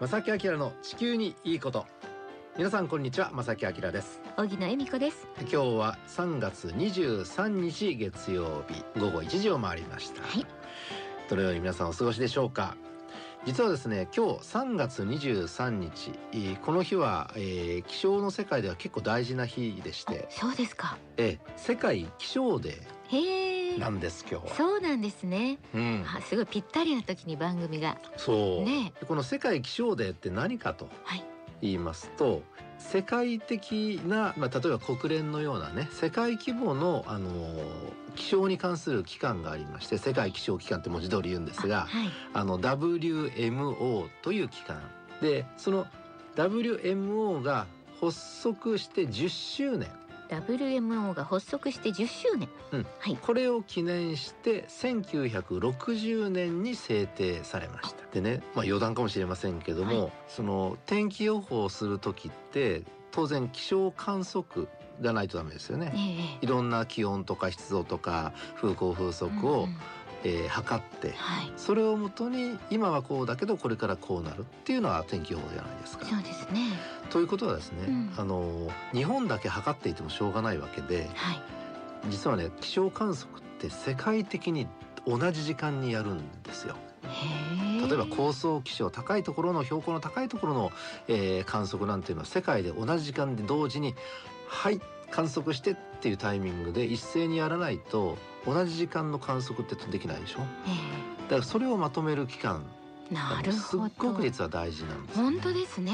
正木明の地球にいいこと。皆さんこんにちは正木明です。小木野恵美子です。今日は3月23日月曜日午後1時を回りました、はい。どのように皆さんお過ごしでしょうか？実はですね今日3月23日えーこの日は、えー気象の世界では結構大事な日でして、そうですか。えー世界気象デへえーなんです今日は、そうなんですね、うん、あすごいぴったりな時に番組が。そう、ね。でこの世界気象デーって何かとはい。言いますと世界的な、まあ、例えば国連のようなね世界規模の、あのー気象に関する機関がありまして世界気象機関って文字通り言うんですがあはい。あの WMO という機関。でその WMO が発足して10周年 WMO が発足して10周年、うん。はい。これを記念して1960年に制定されました。でね、まあ、余談かもしれませんけども、はい。その天気予報をする時って当然気象観測がないとダメですよね。ええ。いろんな気温とか湿度とか風向風速を、うんうんえー測ってはい。それをもとに今はこうだけどこれからこうなるっていうのは天気予報じゃないですか。そうですね。ということはですね、うん。あの日本だけ測っていてもしょうがないわけではい。実はね気象観測って世界的に同じ時間にやるんですよ。例えば高層気象高いところの標高の高いところの、えー観測なんていうのは世界で同じ時間で同時にはい観測してっていうタイミングで一斉にやらないと同じ時間の観測ってできないでしょ？えだからそれをまとめる期間。えなるすっほどごく実は大事なんですよね、本当ですね。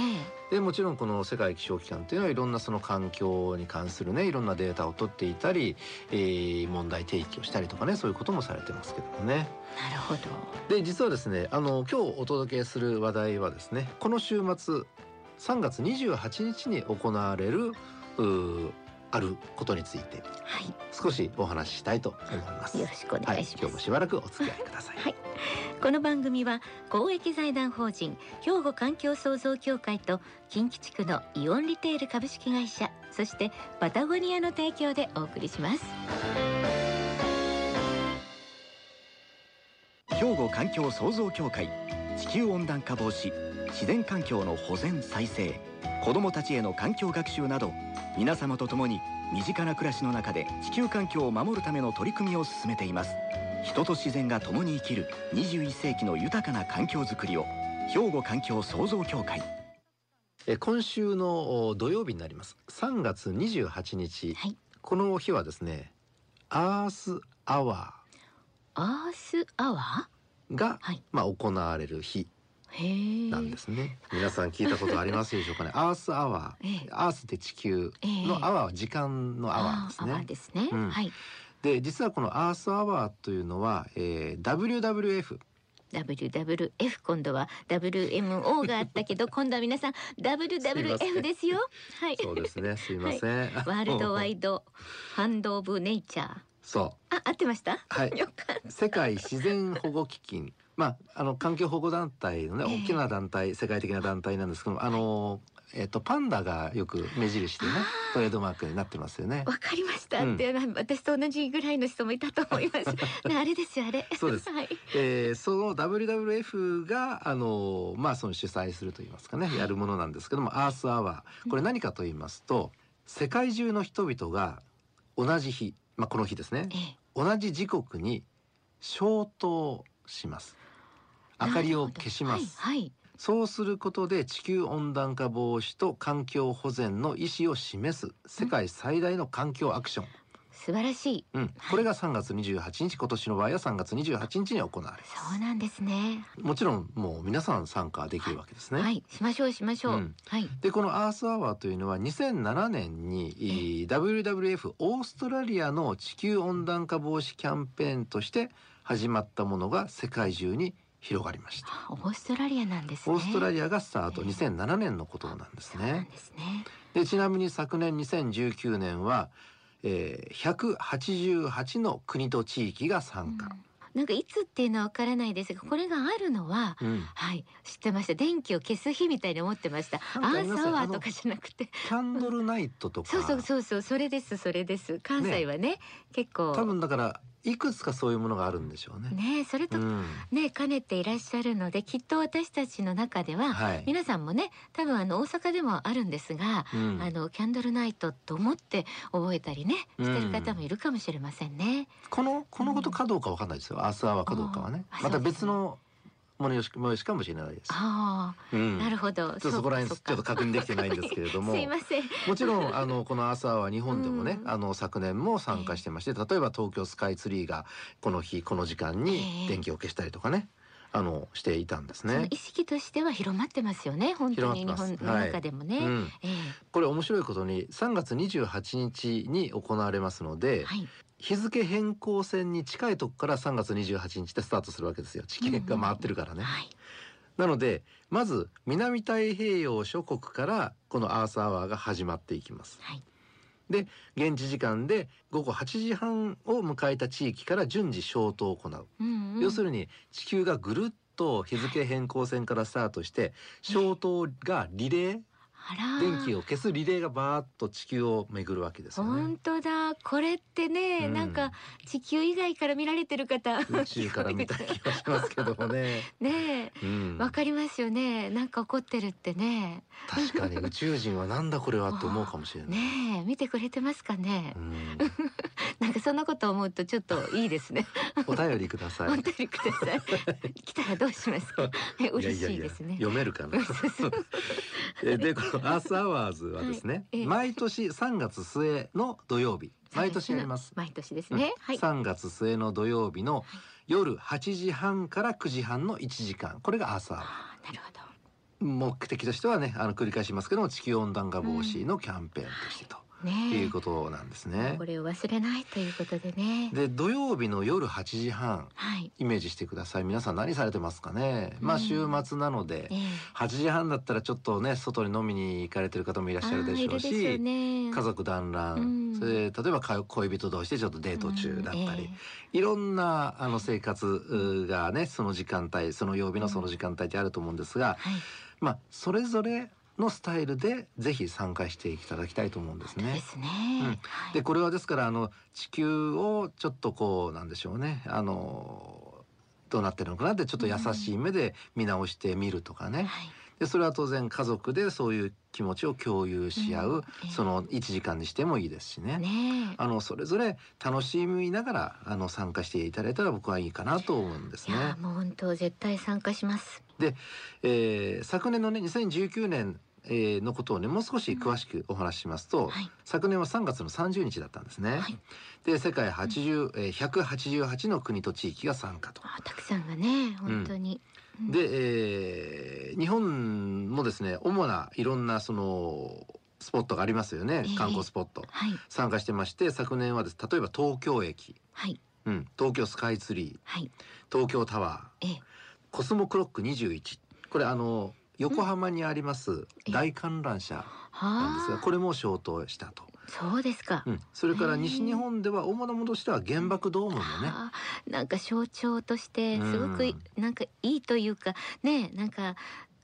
でもちろんこの世界気象機関っていうのはいろんなその環境に関するねいろんなデータを取っていたり、えー問題提起をしたりとかねそういうこともされてますけどもね。なるほど。で実はですねあの今日お届けする話題はですねこの週末3月28日に行われるあることについてはい。少しお話ししたいと思います。よろしくおはい、願いします、今日もしばらくお付き合いください。はい。この番組は公益財団法人兵庫環境創造協会と近畿地区のイオンリテール株式会社そしてパタゴニアの提供でお送りします。兵庫環境創造協会地球温暖化防止自然環境の保全再生子どもたちへの環境学習など皆様と共に身近な暮らしの中で地球環境を守るための取り組みを進めています。人と自然が共に生きる21世紀の豊かな環境づくりを兵庫環境創造協会。え今週のお土曜日になります。3月28日、はい。この日はですねアースアワアースアワー？が、はい。まあ行われる日なんですね。皆さん聞いたことありますでしょうかね。アースアワー、ええ。アースって地球ええ。のアワーは時間のアワーですあーアワーね。ですね、うん。はい。で実はこのアースアワーというのは、えー WWF WWF 今度は WMO があったけど 今度は皆さん WWF ん。ですよ。はい。そうですね。すいません。ワールドワイドファンドオブネイチャー。そあ合ってました？はい。世界自然保護基金。まああの環境保護団体のねええ。大きな団体、世界的な団体なんですけども、あのえっ、とパンダがよく目印でねトレードマークになってますよね。わかりました、うん。って私と同じぐらいの人もいたと思います。ねあれですよあれ。そうです。はい。えーその WWF があのまあその主催すると言いますかねやるものなんですけどもアースアワー。これ何かと言いますと世界中の人々が同じ日まあこの日ですね。ええ。同じ時刻に消灯します明かりを消します、はい、はい、そうすることで地球温暖化防止と環境保全の意思を示す世界最大の環境アクション、素晴らしい。うん、これが3月28日今年の場合は3月28日に行われます。そうなんですね。もちろんもう皆さん参加できるわけですね。はい。しましょうしましょう、うん。はい。でこのアースアワーというのは2007年にえー WWF オーストラリアの地球温暖化防止キャンペーンとして始まったものが世界中に広がりました。オーストラリアなんですね。オーストラリアがスタート2007年のことなんですね。ですね。でちなみに昨年2019年は、えー、188の国と地域が参加。なんかいつっていうのはわからないですがこれがあるのは、うん。はい知ってました。電気を消す日みたいに思ってました。アーなんかありますね。スアワーとかじゃなくて。キャンドルナイトとか。そうそうそうそうそれですそれです。関西はね。結構。多分だからいくつかそういうものがあるんでしょうね。ねそれとうんね兼ねていらっしゃるのできっと私たちの中では、はい皆さんもね多分あの大阪でもあるんですが、うんあのキャンドルナイトと思って覚えたりねしてる方もいるかもしれませんね。このこのことかどうかわかんないですよ。アースアワーかどうかはね。また別のものよしもよしかもしれないです。ああ、うんなるほど。ちょっとそこら辺ちょっと確認できてないんですけれども すいません。もちろんあのこの朝は日本でもね、うんあの昨年も参加してまして、例えば東京スカイツリーがこの日この時間に電気を消したりとかね、あのしていたんですね。意識としては広まってますよね。本当に日本の中でもね。うん、えこれ面白いことに3月28日に行われますのえで、はい。日付変更線に近いとこから3月28日でスタートするわけですよ地球が回ってるからね。はい。なのでまず南太平洋諸国からこのアースアワーが始まっていきます。はい。で現地時間で午後8時半を迎えた地域から順次消灯を行う、うんうん、要するに地球がぐるっと日付変更線からスタートして消灯がリレー電気を消すリレーがバーッと地球を巡るわけですよね。本。当だ。これってね、うん。なんか地球以外から見られてる方。宇宙から見た気がしますけどもね。ねえ。うん、わかりますよね。なんか起こってるってね。確かに宇宙人はなんだこれはって思うかもしれない。ねえ。見てくれてますかね。う、ん、なんかそんなこと思うとちょっといいですね。お便りください。本当にください。来たらどうしますか？え嬉しいですね。読めるかな。えでこのアースアワーズはですね、はい。ええ。毎年3月末の土曜日。毎年やります。毎年ですね、はい。3月末の土曜日の夜8時半から9時半の1時間。これがアースアワーあーなるほど。目的としてはねあの繰り返しますけども地球温暖化防止のキャンペーンとしてとねいうことなんですね。こ。れを忘れないということでね。で土曜日の夜8時半はい。イメージしてください。皆さん何されてますかね？まあうん週末なのでええ。8時半だったらちょっとね外に飲みに行かれてる方もいらっしゃるでしょうしね。家族団らうん。んそれで例えばか恋人同士でちょっとデート中だったり、うん。えいろんなあの生活うがねその時間帯その曜日のその時間帯ってあると思うんですがえ、はい。まあそれぞれのスタイルでぜひ参加していただきたいと思うんですね。ですね、うん。はい。でこれはですからあの地球をちょっとこうなんでしょうね。あのどうなってるのかなってちょっと優しい目で見直してみるとかね、はい。でそれは当然家族でそういう気持ちを共有し合う、うん。ええ。その1時間にしてもいいですしね。ねえ。あのそれぞれ楽しみながらあの参加していただいたら僕はいいかなと思うんですね。いやもう本当絶対参加します。えー昨年のね2019年えーのことをねもう少し詳しくお話ししますと、はい。昨年は3月の30日だったんですね。はい。で世界80、えー188の国と地域が参加と。あたくさんがね本当に。うん。で、えー日本もですね主ないろんなそのスポットがありますよね、ええ。観光スポット。はい。参加してまして昨年はです例えば東京駅、はい。うん、東京スカイツリー。はい。東京タワー。ええ。コスモクロック21これあの横浜にありますえ。え大観覧車なんですがはあ。これも消灯したと、そうですか。うん、それから西日本では主なものとしては原爆ドームもね。なんか象徴としてすごくなんかいいというかねなんか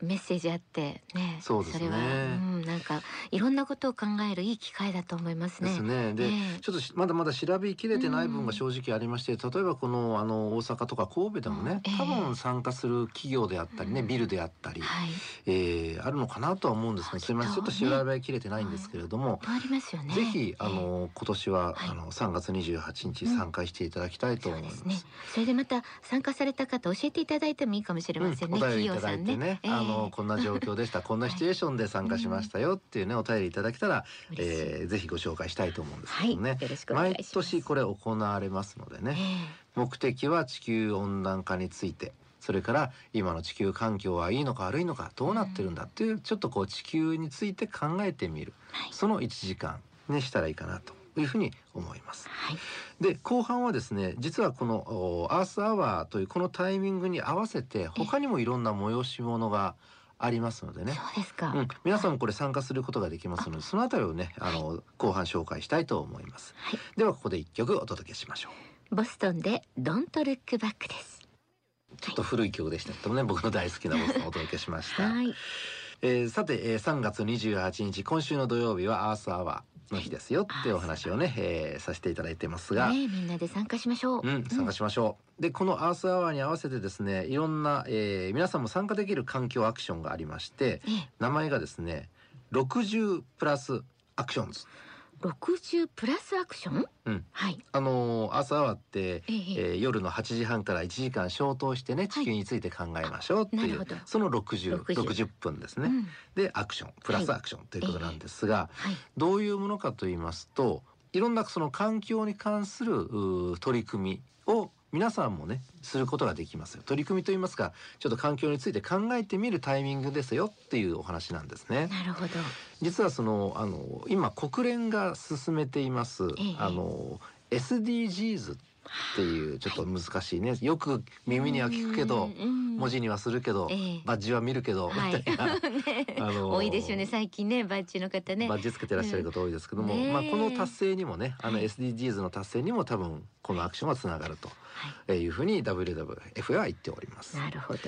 メッセージあってねそうですねれは、うん、なんかいろんなことを考えるいい機会だと思いますね。ですね。で、ええちょっとしまだまだ調べきれてない分が正直ありまして、例えばこのあの大阪とか神戸でもね、ええ多分参加する企業であったりね、うんビルであったり、はい、えーあるのかなとは思うんですが、すみません、ちょっと調べきれてないんですけれども。ありますよね。ぜひあええの今年は、はいあの3月28日うん参加していただきたいとそう思います。ですね。それでまた参加された方教えていただいてもいいかもしれませんね。企業さんね、ええあのこんな状況でした、こんなシチュエーションで参加しましたよっていうね、お便りいただけたら、えーぜひご紹介したいと思うんですはい、けどね。よろしくお願い毎。年これ行われますのでね。え目的は地球温暖化について。それから今の地球環境はいいのか悪いのかどうなってるんだっていうちょっとこう地球について考えてみる。えはい。その1時間にしたらいいかなというふうに思います。はいで後半はですね実はこのおアースアワーというこのタイミングに合わせて他にもいろんな催し物がありますのでね。そうですか。うん、皆さんもこれ参加することができますのでそのあたりをねあの後半紹介したいと思います。はいではここで一曲お届けしましょう。ボストンでドントルックバックです。ちょっと古い曲でしたけどもね、僕の大好きなボストンをお届けしました。はい。えーさて、えー3月28日今週の土曜日はアースアワーの日ですよってお話をね、えーさせていただいてますが、ねみんなで参加しましょう。うん、参加しましょう。で、このアースアワーに合わせてですね、いろんな、えー皆さんも参加できる環境アクションがありまして、ええ名前がですね、60プラスアクションズ。六十プラスアクション？うん。はい。あのーアースアワーって、えええー夜の8時半から1時間消灯してね地球について考えましょうっていう、なるほど。その60 60 60分ですね、うん。でアクションプラスはいアクションということなんですが、はい。どういうものかと言いますといろんなその環境に関する取り組みを皆さんもねすることができますよ取り組みと言いますかちょっと環境について考えてみるタイミングですよっていうお話なんですね。なるほど。実はそのあの今国連が進めています、ええあの SDGs っていうちょっと難しいね。よく耳には聞くけど文文字にはするけど、ええ。バッジは見るけど、はい。みたいな、ね あのー多いですよね最近ねバッジの方ね。バッジつけてらっしゃる方多いですけども、うん。ねえ。まあ、この達成にもねあのはい。SDGs の達成にも多分このアクションはつながるとえーいうふうに WWF は言っております。なるほど。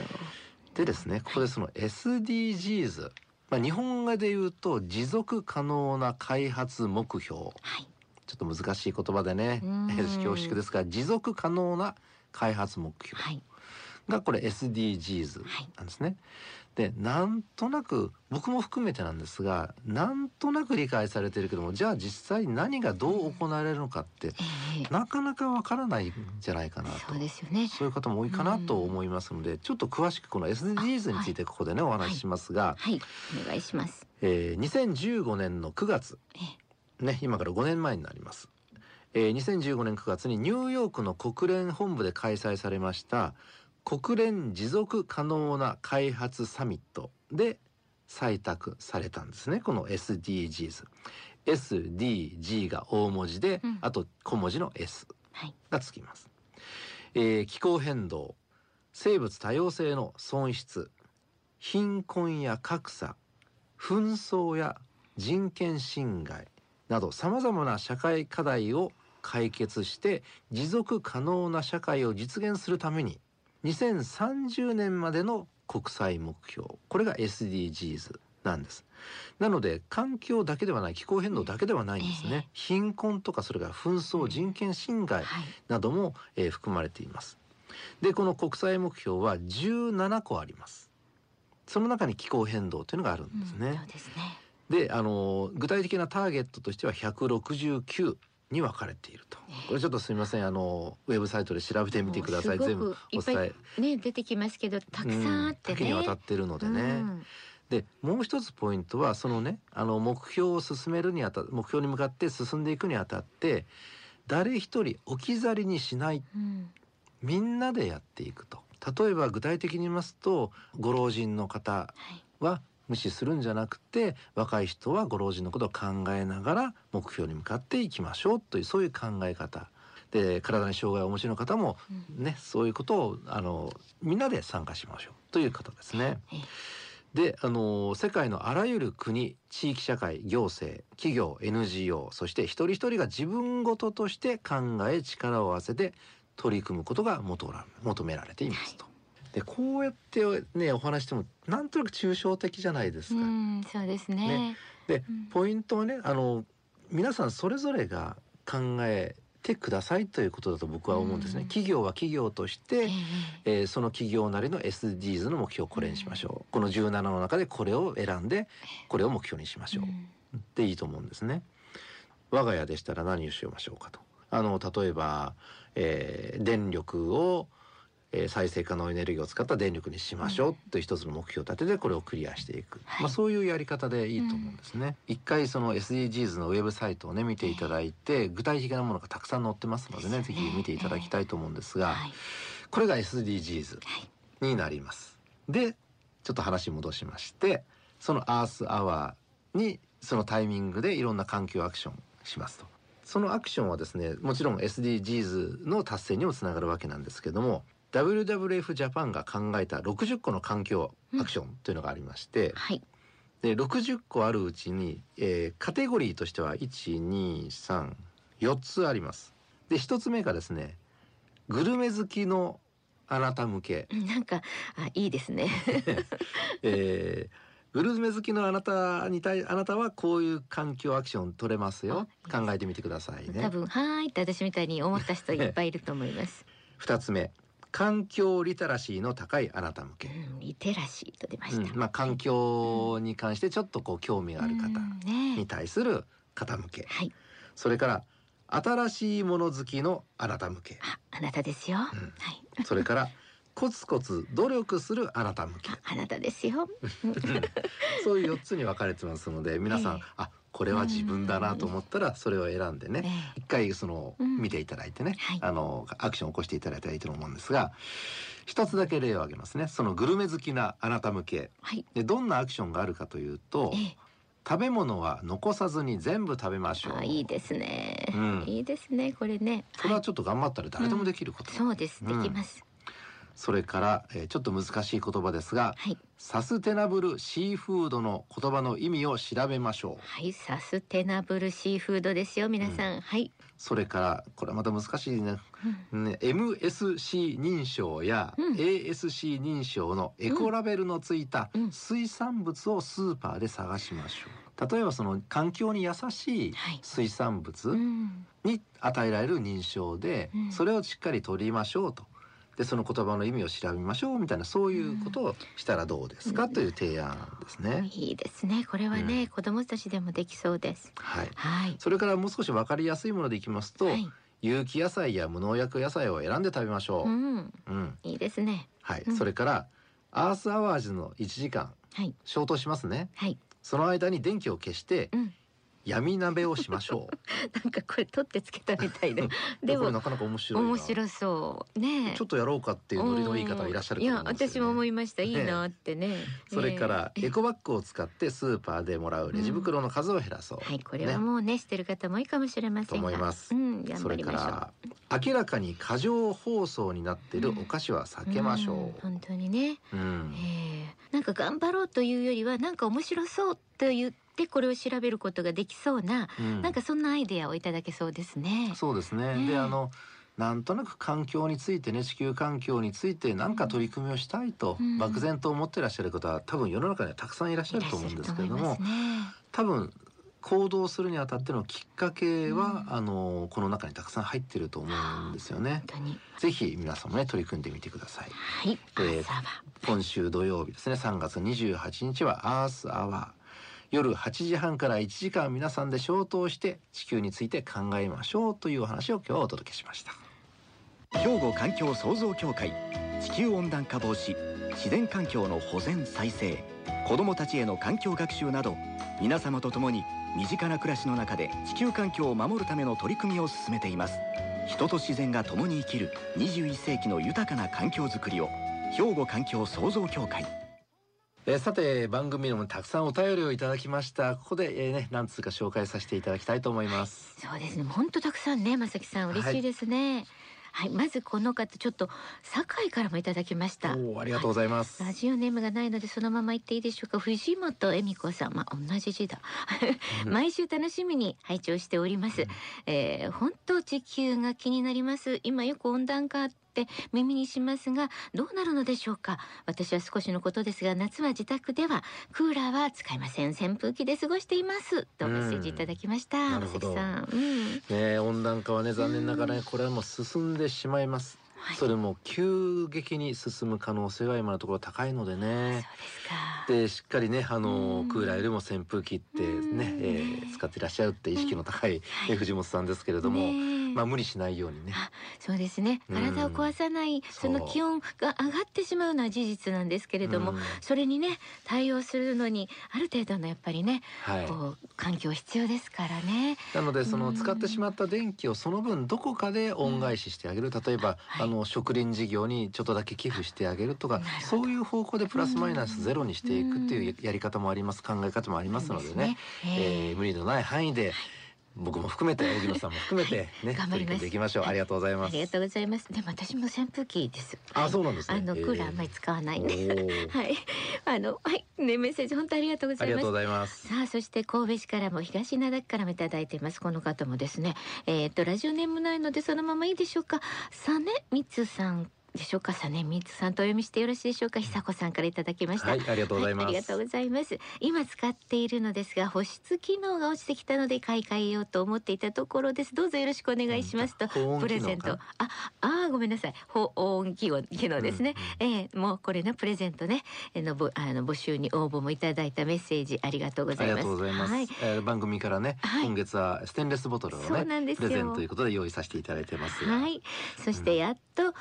でですねここでその SDGs、まあ、日本語で言うと持続可能な開発目標。はいちょっと難しい言葉でねうん。恐縮ですが持続可能な開発目標はい。がこれ SDGs はい。なんですね。でなんとなく僕も含めてなんですがなんとなく理解されてるけどもじゃあ実際何がどう行われるのかってええ。なかなかわからないんじゃないかなと。そうですよね。そういう方も多いかなと思いますので、ちょっと詳しくこの SDGs についてここでね、お話ししますが、はい。お願いします。えー2015年の9月えね今から5年前になります、えー2015年9月にニューヨークの国連本部で開催されました国連持続可能な開発サミットで採択されたんですねこの SDGs SDG が大文字で、うん。あと小文字の S はい。がつきます、えー気候変動生物多様性の損失貧困や格差紛争や人権侵害などさまざまな社会課題を解決して持続可能な社会を実現するために2030年までの国際目標。これが SDGs なんです。なので環境だけではない気候変動だけではないんですね、ええ。貧困とかそれから紛争人権侵害はい。なども、えー含まれています。でこの国際目標は17個あります。その中に気候変動というのがあるんですね、うんそうですねであの具体的なターゲットとしては169に分かれていると。これちょっとすみませんあのウェブサイトで調べてみてください。全部お伝え。ね出てきますけどたくさんあってね。うんにわたってるのでね、うんでもう一つポイントはそのねあの目標を進めるにあた目標に向かって進んでいくにあたって誰一人置き去りにしないうん。みんなでやっていくと。例えば具体的に言いますとご老人の方はい。は無視するんじゃなくて若い人はご老人のことを考えながら目標に向かっていきましょうというそういう考え方で体に障害をお持ちの方もうんねそういうことをあのみんなで参加しましょうという方ですね。ええであの世界のあらゆる国地域社会行政企業 NGO そして一人一人が自分ごととして考え力を合わせて取り組むことが求められていますと。でこうやってねお話してもなんとなく抽象的じゃないですうか。んそうですね。でうん。ポイントはねあの皆さんそれぞれが考えてくださいということだと僕は思うんですね。うん。企業は企業として、ええ。えーその企業なりの SDGs の目標をこれにしましょう、この17の中でこれを選んでこれを目標にしましょう、うん。でいいと思うんですね。我が家でしたら何をしましょうかと。あの例えば、えー電力を、えー再生可能エネルギーを使った電力にしましょうという一つの目標を立ててこれをクリアしていく、はい。まあ、そういうやり方でいいと思うんですね、一回その SDGs のウェブサイトをね見ていただいて具体的なものがたくさん載ってますのでねね。ぜひ見ていただきたいと思うんですが、はい。これが SDGs はい。になります。でちょっと話戻しましてそのアースアワーにそのタイミングでいろんな環境アクションしますと。そのアクションはですねもちろん SDGs の達成にもつながるわけなんですけども WWF ジャパンが考えた60個の環境アクションというのがありまして、はい。で60個あるうちに、えーカテゴリーとしては1234つあります。で1つ目がですねグルメ好きのあなた向け。なんかあいいですね。えーグルメ好きのあなたに対あなたはこういう環境アクション取れますよ。考えてみてくださいね。多分はーいって私みたいに思った人いっぱいいると思います。二つ目環境リテラシーの高いあなた向け、うん、リテラシーと出ました。うんまあ環境に関してちょっとこう興味がある方に対する方向け。はい、それから新しいもの好きのあなた向け。あ、あなたですよ。ん。はい、それからコツコツ努力するあなた向け。あ、あなたですよ。そういう4つに分かれてますので皆さん、ええ。あこれは自分だなと思ったらそれを選んでね、ええ。一回その、うん。見ていただいてね、はい。あのアクションを起こしていただいたらいいと思うんですが一つだけ例を挙げますね。そのグルメ好きなあなた向け。はい、でどんなアクションがあるかというとええ、食べ物は残さずに全部食べましょう。あ、いいですね。うん。いいですね、これね。これはちょっと頑張ったら誰でもできること、そうです、でうんきます。それから、えーちょっと難しい言葉ですがはい、サステナブルシーフードの言葉の意味を調べましょう。はい、サステナブルシーフードですよ、皆さん。はい、それからこれまた難しいね。うん。ね MSC 認証やうん。ASC 認証のエコラベルのついたうん。水産物をスーパーで探しましょう。例えばその環境に優しいはい。水産物うん、に与えられる認証でうん。それをしっかり取りましょうとでその言葉の意味を調べましょうみたいなそういうことをしたらどうですか？という提案ですね。いいですね。これはね、うん。子供たちでもできそうです。はい。はい、それからもう少し分かりやすいものでいきますと、はい、有機野菜や無農薬野菜を選んで食べましょう。うん、うん、いいですね。はい、うん。それからアースアワーズの1時間はい、消灯しますね。はい、その間に電気を消してうん。闇鍋をしましょう。なんかこれ取ってつけたみたいで。でもなかなか面白いな。面白そう。ねちょっとやろうかっていうノリのいい方がいらっしゃるいや私も思いました。いいなってね。それからねエコバッグを使ってスーパーでもらうレジ袋の数を減らそう、はいこれはもうねしてる方も多いかもしれません思います。うん頑それから明らかに過剰包装になっているお菓子は避けましょん本当にね、う、うん。えーなんか頑張ろうというよりはなんか面白そうと言ってこれを調べることができそうな、うん。なんかそんなアイデアをいただけそうですね。そうですね。ねえ。であのなんとなく環境についてね地球環境について何か取り組みをしたいと、うん。漠然と思ってらっしゃる方は多分世の中にはたくさんいらっしゃると思うんですけれどもね。多分行動するにあたってのきっかけは、うん。あのこの中にたくさん入ってると思うんですよね。ぜひ皆さんもね取り組んでみてください。はい、えー今週土曜日ですね。3月28日はアースアワー夜8時半から1時間皆さんで消灯して地球について考えましょうというお話を今日はお届けしました。兵庫環境創造協会地球温暖化防止自然環境の保全再生子どもたちへの環境学習など皆様と共に身近な暮らしの中で地球環境を守るための取り組みを進めています人と自然が共に生きる21世紀の豊かな環境づくりを兵庫環境創造協会えーさて番組でもたくさんお便りをいただきました。ここで、えーね何通か紹介させていただきたいと思います。そうですね。本当たくさんねまさきさん嬉しいですね。はい、まずこの方ちょっと堺からもいただきました。おーありがとうございます、ラジオネームがないのでそのまま言っていいでしょうか。藤本恵美子さん。まあ同じ字だ。うん。毎週楽しみに拝聴しております、えー本当地球が気になります。今よく温暖化って耳にしますがどうなるのでしょうか？私は少しのことですが夏は自宅ではクーラーは使いません。扇風機で過ごしています。とメッセージいただきました、うん。なるほど。さん、うん、ね温暖化はね残念ながらねこれはもう進んでしまいます、はいそれも急激に進む可能性が今のところ高いのでね。でしっかりねあのうん。クーラーよりも扇風機ってね、うん。えー使っていらっしゃるって意識の高い、藤本さんですけれども、まあ無理しないようにね。あそうですね。うん。体を壊さない、その気温が上がってしまうのは事実なんですけれども、うん。それにね対応するのにある程度のやっぱりね、はい。こう環境必要ですからね。なのでそのうん。使ってしまった電気をその分どこかで恩返ししてあげる。例えば、はい。あの植林事業にちょっとだけ寄付してあげるとかそういう方向でプラスマイナスゼロにしていくっていうやり方もあります考え方もありますのでね、えええー無理のない範囲で僕も含めて荻野さんも含めてね、頑張ります。いきましょう。ありがとうございます。ありがとうございます。でも私も扇風機です。あそうなんですね。あのえークーラー。あんまり使わないおんで。ー。はい。あのはい。ねメッセージ本当ありがとうございます。ありがとうご。ざいます。さあそして神戸市からも東灘区からもいただいています。この方もですね。えっ、とラジオネームないのでそのままいいでしょうか。サネミツさんでしょうか？さねみつさんとお読みしてよろしいでしょうか？久子さんからいただきました、はいありがとうございます、はい、ありがとうございます。今使っているのですが保湿機能が落ちてきたので買い替えようと思っていたところです。どうぞよろしくお願いします。とプレゼント。ああーごめんなさい。保温機能ですね、えーもうこれのプレゼントね。えーのぼあの募集に応募もいただいたメッセージありがとうございます。ありがとうございます、はい。えー番組からね、はい。今月はステンレスボトルをねプレゼントということで用意させていただいてます。がはい、そしてやっと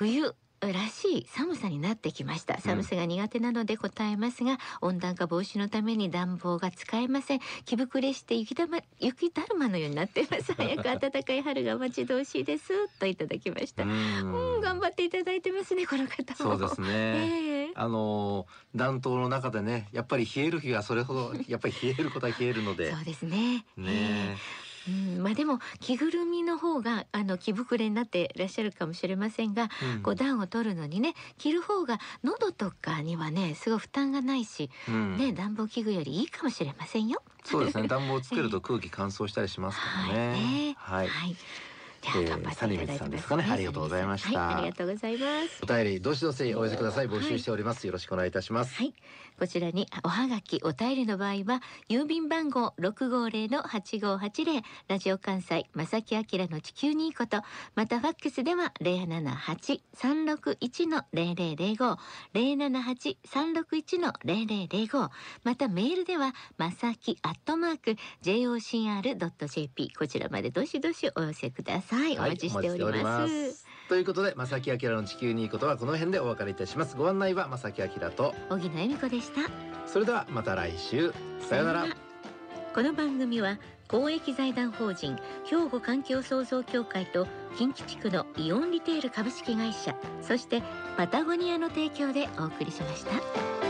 冬らしい寒さになってきました。寒さが苦手なので答えますが、温暖化防止のために暖房が使えません。着膨れして雪だま雪だるまのようになっています。早く暖かい春が待ち遠しいです。といただきました。うん。うん頑張っていただいてますねこの方も。そうですね、ええ。あのー暖冬の中でねやっぱり冷える日がそれほどやっぱり冷えることは冷えるので。そうですね。ねうん、まあでも着ぐるみの方があの着膨れになっていらっしゃるかもしれませんが、うん。こう暖を取るのにね着る方が喉とかにはねすごい負担がないし、うん。ね暖房器具よりいいかもしれませんよ。そうですね。暖房つけると空気乾燥したりしますからね。ね。はい、はい。でえーは頑張っていただいてます、谷口さんですかね。ありがとうございました。はい、ありがとうございます。お便りどしどしお寄せください。募集しております、よろしくお願いいたします、はい、こちらにおはがきお便りの場合は郵便番号六五零の八五八零ラジオ関西正木明の地球にいいことまたファックスでは零七八三六一の零零零五零七八三六一の零零零五またメールではまさきアットマーク jocr ドット jp こちらまでどしどしお寄せください。おはい待ちしております。お待ちしておりますということで正木明の地球にいいことはこの辺でお別れいたします。ご案内は正木明と。小木野恵美子でした。それではまた来週。さようなら。この番組は公益財団法人兵庫環境創造協会と近畿地区のイオンリテール株式会社そしてパタゴニアの提供でお送りしました。